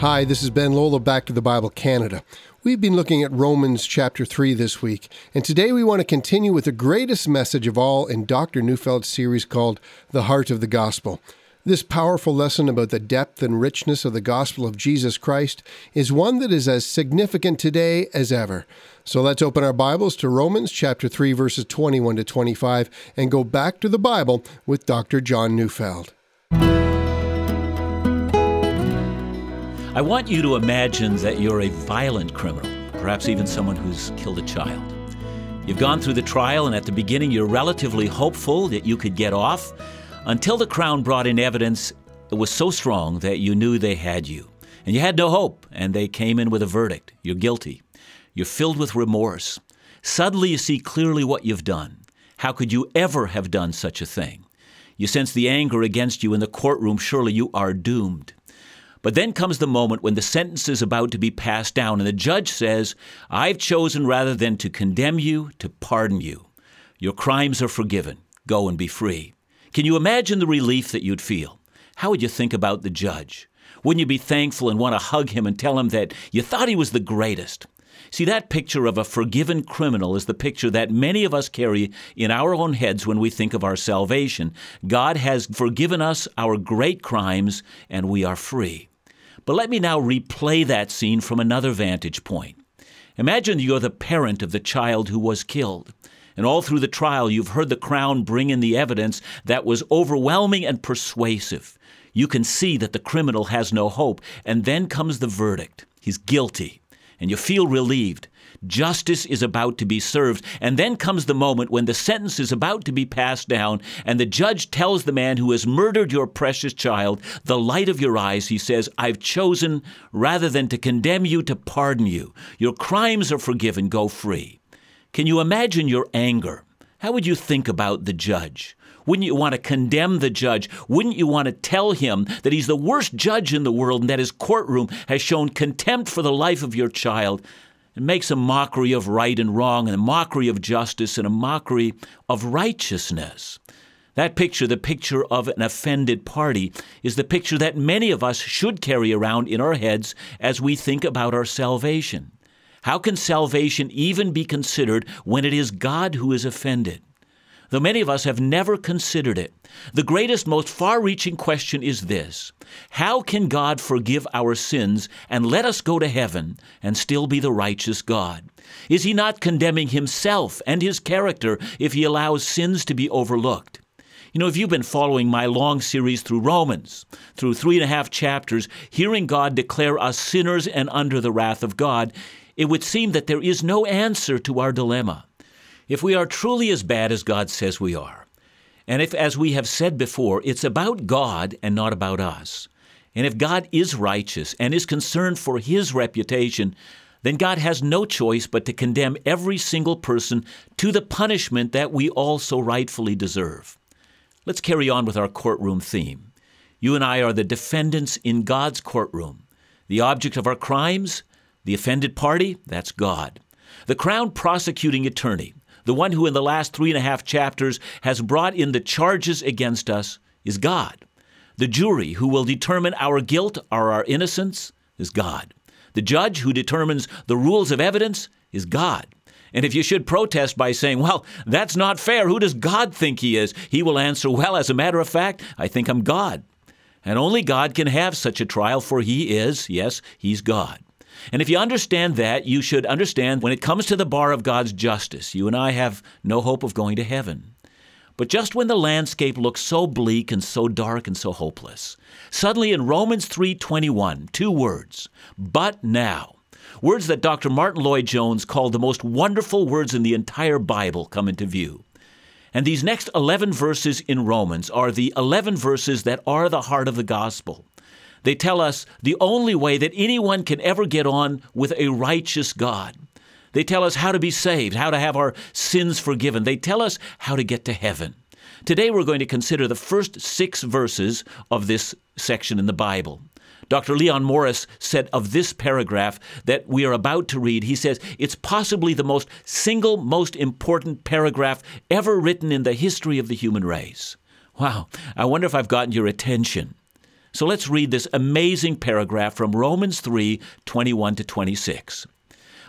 Hi, this is Ben Lola, Back to the Bible Canada. We've been looking at Romans chapter 3 this week, and today we want to continue with the greatest message of all in Dr. Neufeld's series called The Heart of the Gospel. This powerful lesson about the depth and richness of the gospel of Jesus Christ is one that is as significant today as ever. So let's open our Bibles to Romans chapter 3 verses 21 to 25 and go back to the Bible with Dr. John Neufeld. I want you to imagine that you're a violent criminal, perhaps even someone who's killed a child. You've gone through the trial, and at the beginning, you're relatively hopeful that you could get off until the Crown brought in evidence that was so strong that you knew they had you. And you had no hope, and they came in with a verdict. You're guilty. You're filled with remorse. Suddenly, you see clearly what you've done. How could you ever have done such a thing? You sense the anger against you in the courtroom. Surely you are doomed. But then comes the moment when the sentence is about to be passed down, and the judge says, I've chosen rather than to condemn you, to pardon you. Your crimes are forgiven. Go and be free. Can you imagine the relief that you'd feel? How would you think about the judge? Wouldn't you be thankful and want to hug him and tell him that you thought he was the greatest? See, that picture of a forgiven criminal is the picture that many of us carry in our own heads when we think of our salvation. God has forgiven us our great crimes, and we are free. But let me now replay that scene from another vantage point. Imagine you're the parent of the child who was killed. And all through the trial, you've heard the Crown bring in the evidence that was overwhelming and persuasive. You can see that the criminal has no hope. And then comes the verdict he's guilty. And you feel relieved. Justice is about to be served. And then comes the moment when the sentence is about to be passed down, and the judge tells the man who has murdered your precious child, the light of your eyes, he says, I've chosen, rather than to condemn you, to pardon you. Your crimes are forgiven. Go free. Can you imagine your anger? How would you think about the judge? Wouldn't you want to condemn the judge? Wouldn't you want to tell him that he's the worst judge in the world and that his courtroom has shown contempt for the life of your child? It makes a mockery of right and wrong, and a mockery of justice, and a mockery of righteousness. That picture, the picture of an offended party, is the picture that many of us should carry around in our heads as we think about our salvation. How can salvation even be considered when it is God who is offended? Though many of us have never considered it, the greatest, most far reaching question is this How can God forgive our sins and let us go to heaven and still be the righteous God? Is He not condemning Himself and His character if He allows sins to be overlooked? You know, if you've been following my long series through Romans, through three and a half chapters, hearing God declare us sinners and under the wrath of God, it would seem that there is no answer to our dilemma. If we are truly as bad as God says we are, and if, as we have said before, it's about God and not about us, and if God is righteous and is concerned for his reputation, then God has no choice but to condemn every single person to the punishment that we also rightfully deserve. Let's carry on with our courtroom theme. You and I are the defendants in God's courtroom. The object of our crimes, the offended party, that's God. The crown prosecuting attorney, the one who in the last three and a half chapters has brought in the charges against us, is God. The jury who will determine our guilt or our innocence is God. The judge who determines the rules of evidence is God. And if you should protest by saying, well, that's not fair, who does God think he is? He will answer, well, as a matter of fact, I think I'm God. And only God can have such a trial, for he is, yes, he's God. And if you understand that, you should understand when it comes to the bar of God's justice, you and I have no hope of going to heaven. But just when the landscape looks so bleak and so dark and so hopeless, suddenly in Romans 3:21, two words, but now, words that Dr. Martyn Lloyd-Jones called the most wonderful words in the entire Bible come into view. And these next 11 verses in Romans are the 11 verses that are the heart of the gospel. They tell us the only way that anyone can ever get on with a righteous God. They tell us how to be saved, how to have our sins forgiven. They tell us how to get to heaven. Today we're going to consider the first six verses of this section in the Bible. Dr. Leon Morris said of this paragraph that we are about to read, he says, it's possibly the most single most important paragraph ever written in the history of the human race. Wow, I wonder if I've gotten your attention. So let's read this amazing paragraph from Romans 3 21 to 26.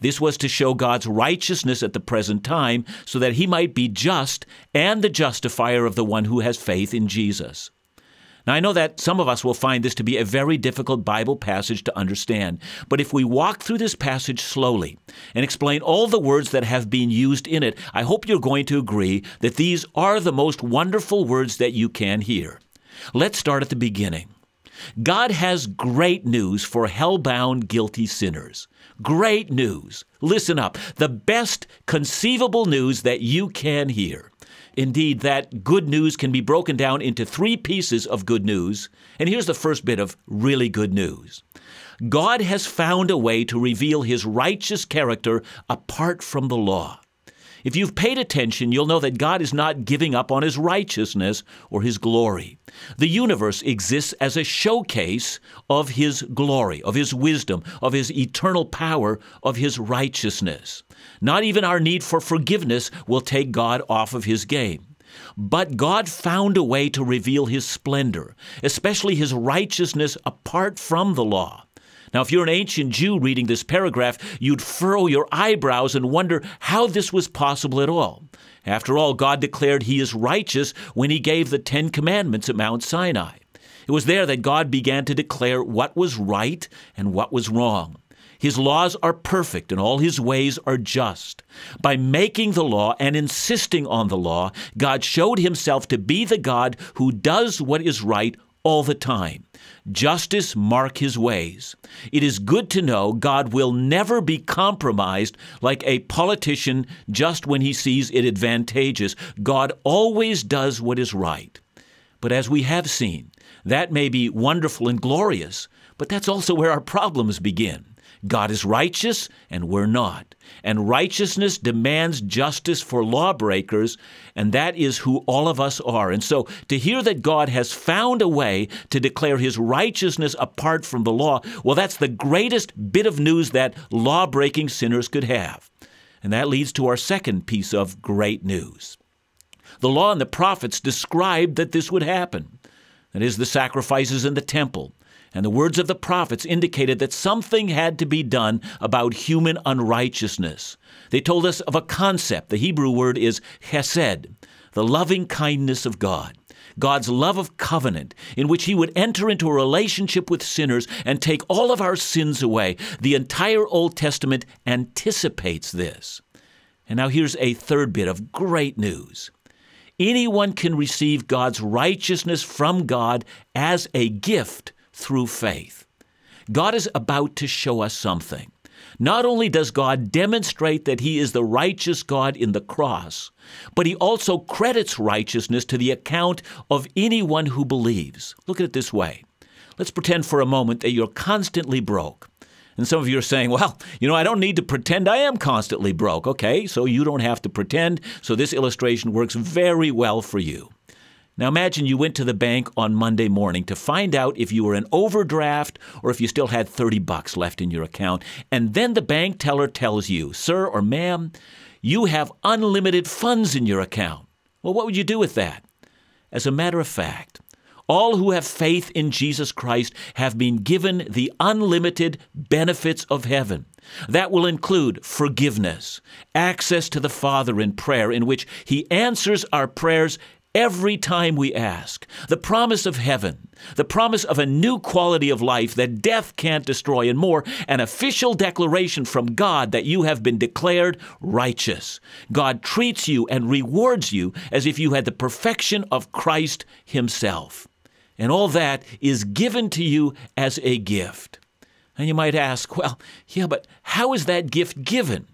This was to show God's righteousness at the present time, so that he might be just and the justifier of the one who has faith in Jesus. Now, I know that some of us will find this to be a very difficult Bible passage to understand, but if we walk through this passage slowly and explain all the words that have been used in it, I hope you're going to agree that these are the most wonderful words that you can hear. Let's start at the beginning. God has great news for hell-bound, guilty sinners. Great news. Listen up. The best conceivable news that you can hear. Indeed, that good news can be broken down into three pieces of good news. And here's the first bit of really good news God has found a way to reveal his righteous character apart from the law. If you've paid attention, you'll know that God is not giving up on his righteousness or his glory. The universe exists as a showcase of his glory, of his wisdom, of his eternal power, of his righteousness. Not even our need for forgiveness will take God off of his game. But God found a way to reveal his splendor, especially his righteousness apart from the law. Now, if you're an ancient Jew reading this paragraph, you'd furrow your eyebrows and wonder how this was possible at all. After all, God declared He is righteous when He gave the Ten Commandments at Mount Sinai. It was there that God began to declare what was right and what was wrong. His laws are perfect and all his ways are just. By making the law and insisting on the law, God showed himself to be the God who does what is right all the time. Justice mark his ways. It is good to know God will never be compromised like a politician just when he sees it advantageous. God always does what is right. But as we have seen, that may be wonderful and glorious, but that's also where our problems begin. God is righteous and we're not. And righteousness demands justice for lawbreakers, and that is who all of us are. And so to hear that God has found a way to declare his righteousness apart from the law, well, that's the greatest bit of news that law breaking sinners could have. And that leads to our second piece of great news. The law and the prophets described that this would happen. That is, the sacrifices in the temple, and the words of the prophets indicated that something had to be done about human unrighteousness. They told us of a concept. The Hebrew word is chesed, the loving kindness of God. God's love of covenant, in which He would enter into a relationship with sinners and take all of our sins away. The entire Old Testament anticipates this. And now here's a third bit of great news. Anyone can receive God's righteousness from God as a gift through faith. God is about to show us something. Not only does God demonstrate that He is the righteous God in the cross, but He also credits righteousness to the account of anyone who believes. Look at it this way. Let's pretend for a moment that you're constantly broke. And some of you are saying, well, you know, I don't need to pretend I am constantly broke. Okay, so you don't have to pretend. So this illustration works very well for you. Now imagine you went to the bank on Monday morning to find out if you were in overdraft or if you still had 30 bucks left in your account. And then the bank teller tells you, sir or ma'am, you have unlimited funds in your account. Well, what would you do with that? As a matter of fact, all who have faith in Jesus Christ have been given the unlimited benefits of heaven. That will include forgiveness, access to the Father in prayer, in which He answers our prayers every time we ask. The promise of heaven, the promise of a new quality of life that death can't destroy, and more, an official declaration from God that you have been declared righteous. God treats you and rewards you as if you had the perfection of Christ Himself. And all that is given to you as a gift. And you might ask, well, yeah, but how is that gift given?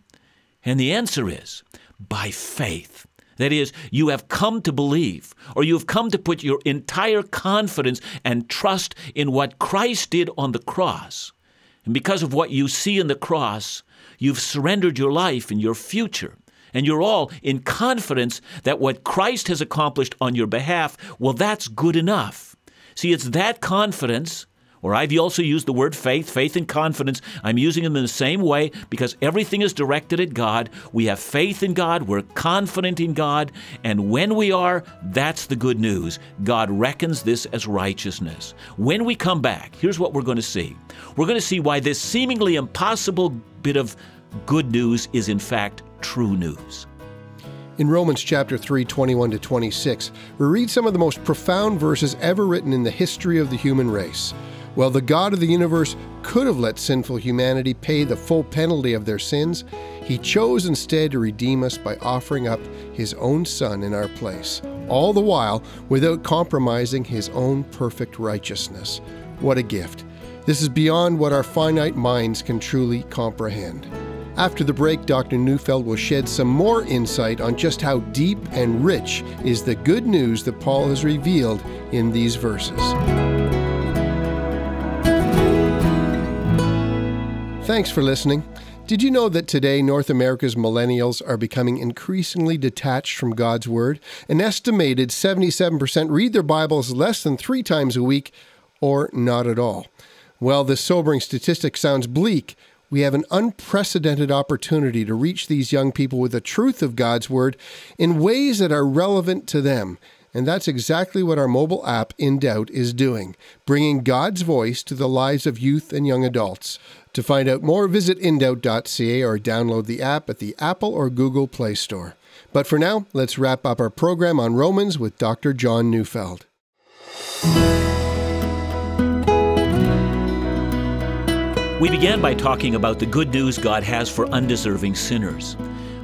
And the answer is by faith. That is, you have come to believe, or you have come to put your entire confidence and trust in what Christ did on the cross. And because of what you see in the cross, you've surrendered your life and your future. And you're all in confidence that what Christ has accomplished on your behalf, well, that's good enough. See, it's that confidence or I've also used the word faith, faith and confidence. I'm using them in the same way because everything is directed at God. We have faith in God, we're confident in God, and when we are, that's the good news. God reckons this as righteousness. When we come back, here's what we're going to see we're going to see why this seemingly impossible bit of good news is in fact true news. In Romans chapter 3, 21 to 26, we read some of the most profound verses ever written in the history of the human race. While the God of the universe could have let sinful humanity pay the full penalty of their sins, he chose instead to redeem us by offering up his own Son in our place, all the while without compromising his own perfect righteousness. What a gift! This is beyond what our finite minds can truly comprehend. After the break, Dr. Neufeld will shed some more insight on just how deep and rich is the good news that Paul has revealed in these verses. Thanks for listening. Did you know that today North America's millennials are becoming increasingly detached from God's Word? An estimated 77% read their Bibles less than three times a week or not at all. Well, this sobering statistic sounds bleak. We have an unprecedented opportunity to reach these young people with the truth of God's Word in ways that are relevant to them. And that's exactly what our mobile app, In Doubt, is doing, bringing God's voice to the lives of youth and young adults. To find out more, visit indoubt.ca or download the app at the Apple or Google Play Store. But for now, let's wrap up our program on Romans with Dr. John Neufeld. We began by talking about the good news God has for undeserving sinners.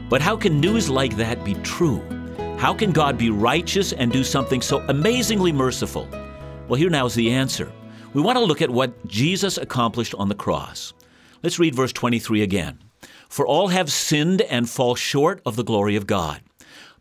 But how can news like that be true? How can God be righteous and do something so amazingly merciful? Well, here now is the answer. We want to look at what Jesus accomplished on the cross. Let's read verse 23 again. For all have sinned and fall short of the glory of God.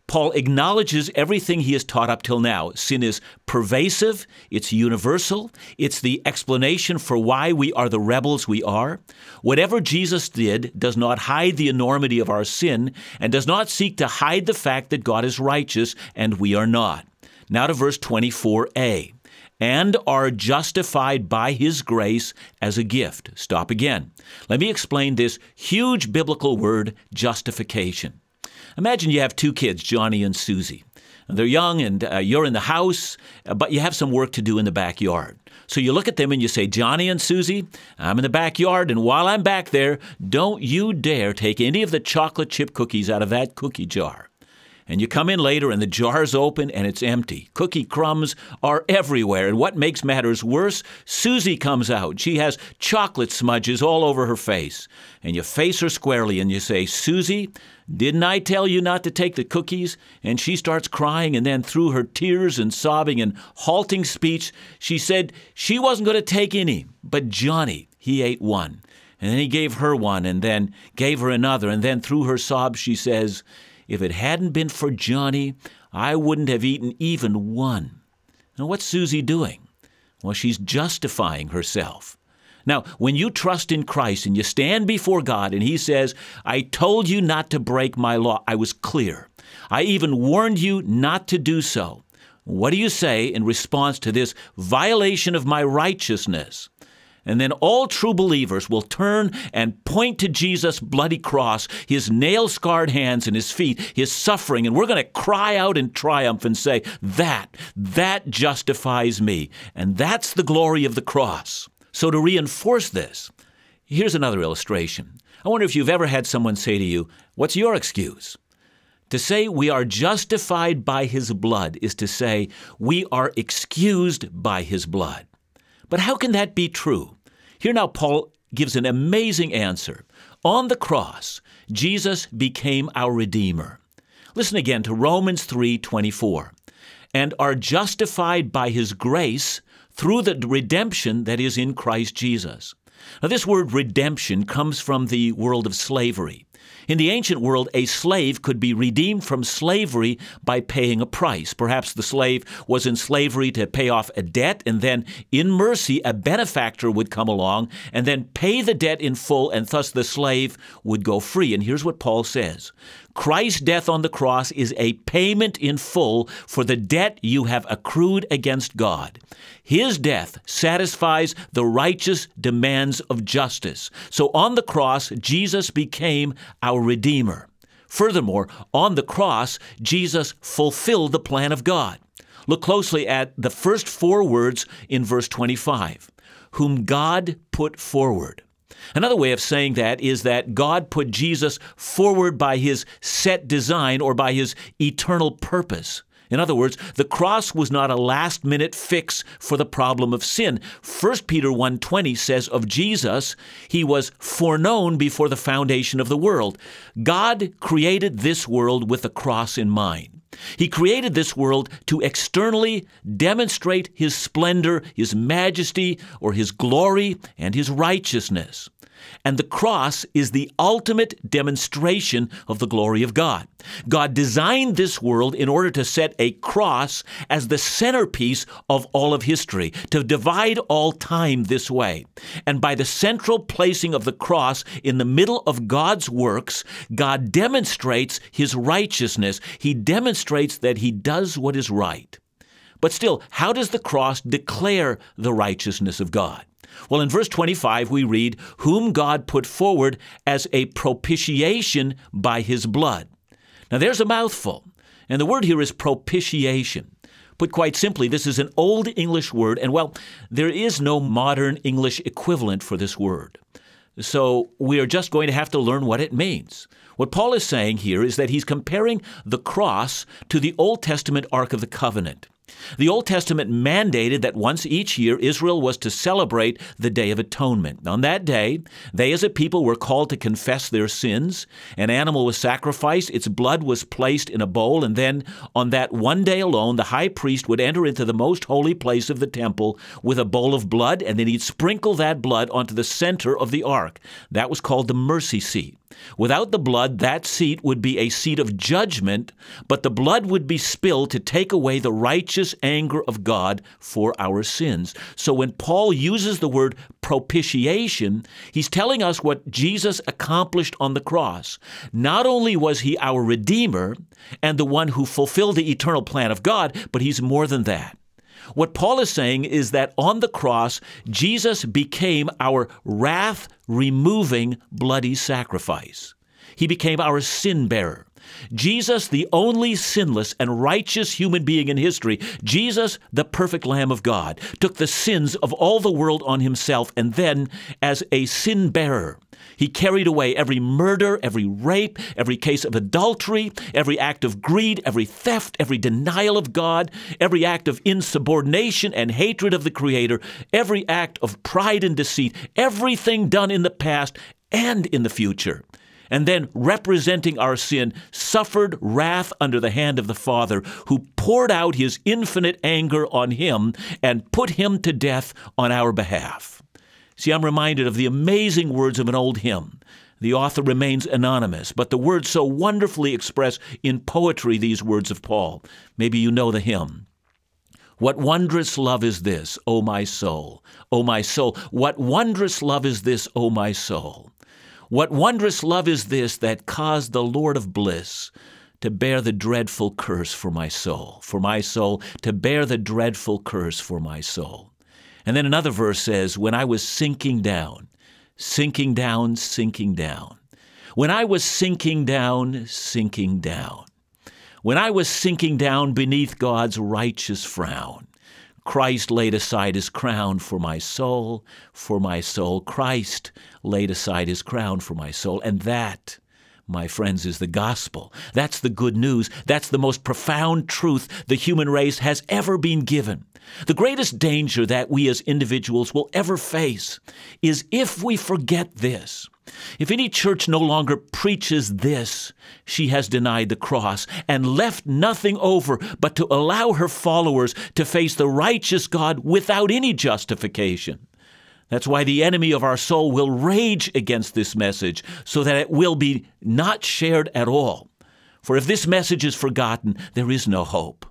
Paul acknowledges everything he has taught up till now. Sin is pervasive, it's universal, it's the explanation for why we are the rebels we are. Whatever Jesus did does not hide the enormity of our sin and does not seek to hide the fact that God is righteous and we are not. Now to verse 24a and are justified by his grace as a gift. Stop again. Let me explain this huge biblical word, justification. Imagine you have two kids, Johnny and Susie. They're young and uh, you're in the house, uh, but you have some work to do in the backyard. So you look at them and you say, Johnny and Susie, I'm in the backyard, and while I'm back there, don't you dare take any of the chocolate chip cookies out of that cookie jar and you come in later and the jar's open and it's empty. Cookie crumbs are everywhere. And what makes matters worse, Susie comes out. She has chocolate smudges all over her face. And you face her squarely and you say, Susie, didn't I tell you not to take the cookies? And she starts crying, and then through her tears and sobbing and halting speech, she said she wasn't going to take any, but Johnny, he ate one. And then he gave her one, and then gave her another, and then through her sobs, she says, if it hadn't been for Johnny, I wouldn't have eaten even one. Now, what's Susie doing? Well, she's justifying herself. Now, when you trust in Christ and you stand before God and He says, I told you not to break my law, I was clear. I even warned you not to do so. What do you say in response to this violation of my righteousness? And then all true believers will turn and point to Jesus' bloody cross, his nail scarred hands and his feet, his suffering, and we're going to cry out in triumph and say, That, that justifies me. And that's the glory of the cross. So to reinforce this, here's another illustration. I wonder if you've ever had someone say to you, What's your excuse? To say we are justified by his blood is to say we are excused by his blood. But how can that be true? Here now, Paul gives an amazing answer. On the cross, Jesus became our Redeemer. Listen again to Romans 3:24. And are justified by his grace through the redemption that is in Christ Jesus. Now, this word redemption comes from the world of slavery. In the ancient world, a slave could be redeemed from slavery by paying a price. Perhaps the slave was in slavery to pay off a debt, and then, in mercy, a benefactor would come along and then pay the debt in full, and thus the slave would go free. And here's what Paul says Christ's death on the cross is a payment in full for the debt you have accrued against God. His death satisfies the righteous demands of justice. So on the cross, Jesus became our Redeemer. Furthermore, on the cross, Jesus fulfilled the plan of God. Look closely at the first four words in verse 25 whom God put forward. Another way of saying that is that God put Jesus forward by his set design or by his eternal purpose. In other words, the cross was not a last minute fix for the problem of sin. 1 Peter 1:20 says of Jesus, he was foreknown before the foundation of the world. God created this world with the cross in mind. He created this world to externally demonstrate his splendor, his majesty, or his glory and his righteousness. And the cross is the ultimate demonstration of the glory of God. God designed this world in order to set a cross as the centerpiece of all of history, to divide all time this way. And by the central placing of the cross in the middle of God's works, God demonstrates his righteousness. He demonstrates that he does what is right. But still, how does the cross declare the righteousness of God? Well, in verse 25, we read, Whom God put forward as a propitiation by his blood. Now, there's a mouthful, and the word here is propitiation. Put quite simply, this is an Old English word, and well, there is no modern English equivalent for this word. So we are just going to have to learn what it means. What Paul is saying here is that he's comparing the cross to the Old Testament Ark of the Covenant. The Old Testament mandated that once each year Israel was to celebrate the Day of Atonement. On that day, they as a people were called to confess their sins. An animal was sacrificed, its blood was placed in a bowl, and then on that one day alone, the high priest would enter into the most holy place of the temple with a bowl of blood, and then he'd sprinkle that blood onto the center of the ark. That was called the mercy seat. Without the blood, that seat would be a seat of judgment, but the blood would be spilled to take away the righteous anger of God for our sins. So when Paul uses the word propitiation, he's telling us what Jesus accomplished on the cross. Not only was he our Redeemer and the one who fulfilled the eternal plan of God, but he's more than that. What Paul is saying is that on the cross, Jesus became our wrath removing bloody sacrifice. He became our sin bearer. Jesus, the only sinless and righteous human being in history, Jesus, the perfect Lamb of God, took the sins of all the world on himself, and then, as a sin bearer, he carried away every murder, every rape, every case of adultery, every act of greed, every theft, every denial of God, every act of insubordination and hatred of the Creator, every act of pride and deceit, everything done in the past and in the future and then representing our sin, suffered wrath under the hand of the Father, who poured out his infinite anger on him and put him to death on our behalf. See, I'm reminded of the amazing words of an old hymn. The author remains anonymous, but the words so wonderfully express in poetry these words of Paul. Maybe you know the hymn. What wondrous love is this, O my soul, O my soul? What wondrous love is this, O my soul? What wondrous love is this that caused the Lord of bliss to bear the dreadful curse for my soul, for my soul, to bear the dreadful curse for my soul. And then another verse says, When I was sinking down, sinking down, sinking down. When I was sinking down, sinking down. When I was sinking down beneath God's righteous frown. Christ laid aside his crown for my soul, for my soul. Christ laid aside his crown for my soul. And that, my friends, is the gospel. That's the good news. That's the most profound truth the human race has ever been given. The greatest danger that we as individuals will ever face is if we forget this. If any church no longer preaches this, she has denied the cross and left nothing over but to allow her followers to face the righteous God without any justification. That's why the enemy of our soul will rage against this message so that it will be not shared at all. For if this message is forgotten, there is no hope.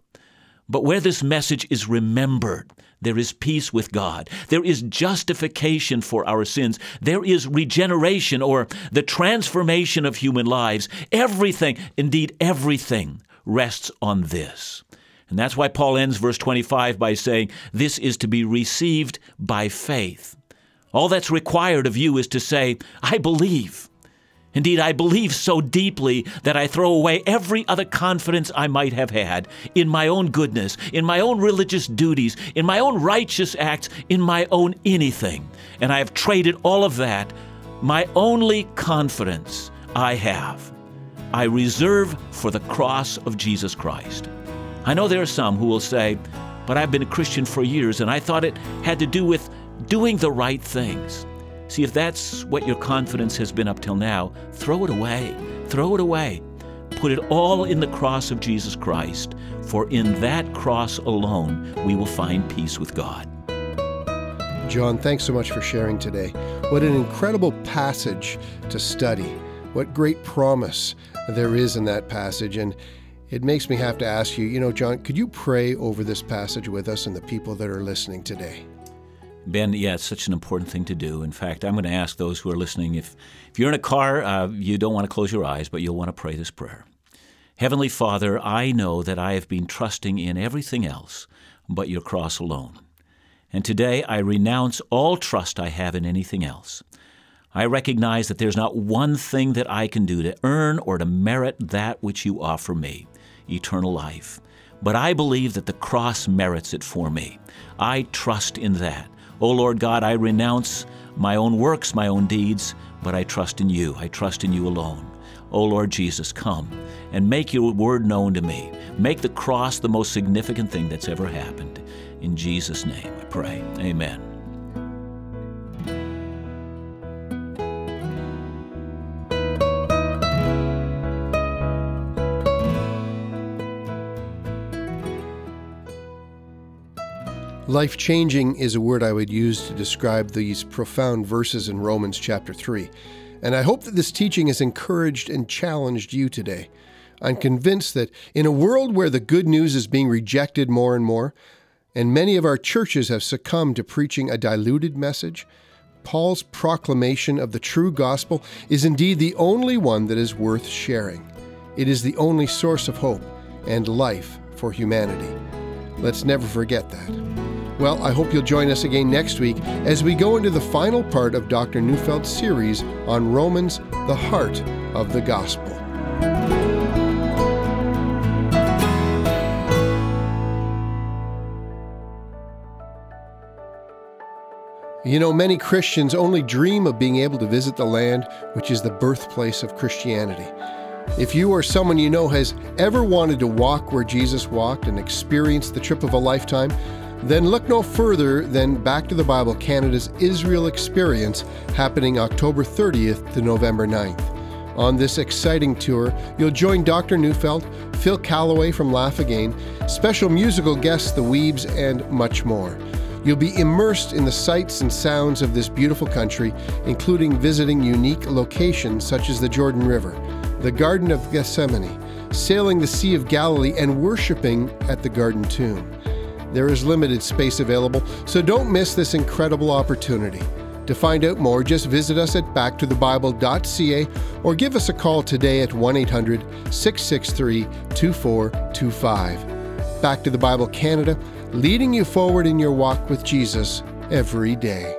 But where this message is remembered, there is peace with God. There is justification for our sins. There is regeneration or the transformation of human lives. Everything, indeed everything, rests on this. And that's why Paul ends verse 25 by saying, This is to be received by faith. All that's required of you is to say, I believe. Indeed, I believe so deeply that I throw away every other confidence I might have had in my own goodness, in my own religious duties, in my own righteous acts, in my own anything. And I have traded all of that. My only confidence I have, I reserve for the cross of Jesus Christ. I know there are some who will say, but I've been a Christian for years and I thought it had to do with doing the right things. See, if that's what your confidence has been up till now, throw it away. Throw it away. Put it all in the cross of Jesus Christ, for in that cross alone we will find peace with God. John, thanks so much for sharing today. What an incredible passage to study. What great promise there is in that passage. And it makes me have to ask you, you know, John, could you pray over this passage with us and the people that are listening today? Ben, yeah, it's such an important thing to do. In fact, I'm going to ask those who are listening if, if you're in a car, uh, you don't want to close your eyes, but you'll want to pray this prayer. Heavenly Father, I know that I have been trusting in everything else but your cross alone. And today I renounce all trust I have in anything else. I recognize that there's not one thing that I can do to earn or to merit that which you offer me eternal life. But I believe that the cross merits it for me. I trust in that. O oh Lord God, I renounce my own works, my own deeds, but I trust in you. I trust in you alone. O oh Lord Jesus, come and make your word known to me. Make the cross the most significant thing that's ever happened. In Jesus' name I pray. Amen. Life changing is a word I would use to describe these profound verses in Romans chapter 3. And I hope that this teaching has encouraged and challenged you today. I'm convinced that in a world where the good news is being rejected more and more, and many of our churches have succumbed to preaching a diluted message, Paul's proclamation of the true gospel is indeed the only one that is worth sharing. It is the only source of hope and life for humanity. Let's never forget that. Well, I hope you'll join us again next week as we go into the final part of Dr. Neufeld's series on Romans, the heart of the gospel. You know, many Christians only dream of being able to visit the land which is the birthplace of Christianity. If you or someone you know has ever wanted to walk where Jesus walked and experience the trip of a lifetime, then look no further than Back to the Bible Canada's Israel Experience happening October 30th to November 9th. On this exciting tour, you'll join Dr. Neufeld, Phil Callaway from Laugh Again, special musical guests The Weebs, and much more. You'll be immersed in the sights and sounds of this beautiful country, including visiting unique locations such as the Jordan River, the Garden of Gethsemane, sailing the Sea of Galilee, and worshiping at the Garden Tomb. There is limited space available, so don't miss this incredible opportunity. To find out more, just visit us at backtothebible.ca or give us a call today at 1 800 663 2425. Back to the Bible Canada, leading you forward in your walk with Jesus every day.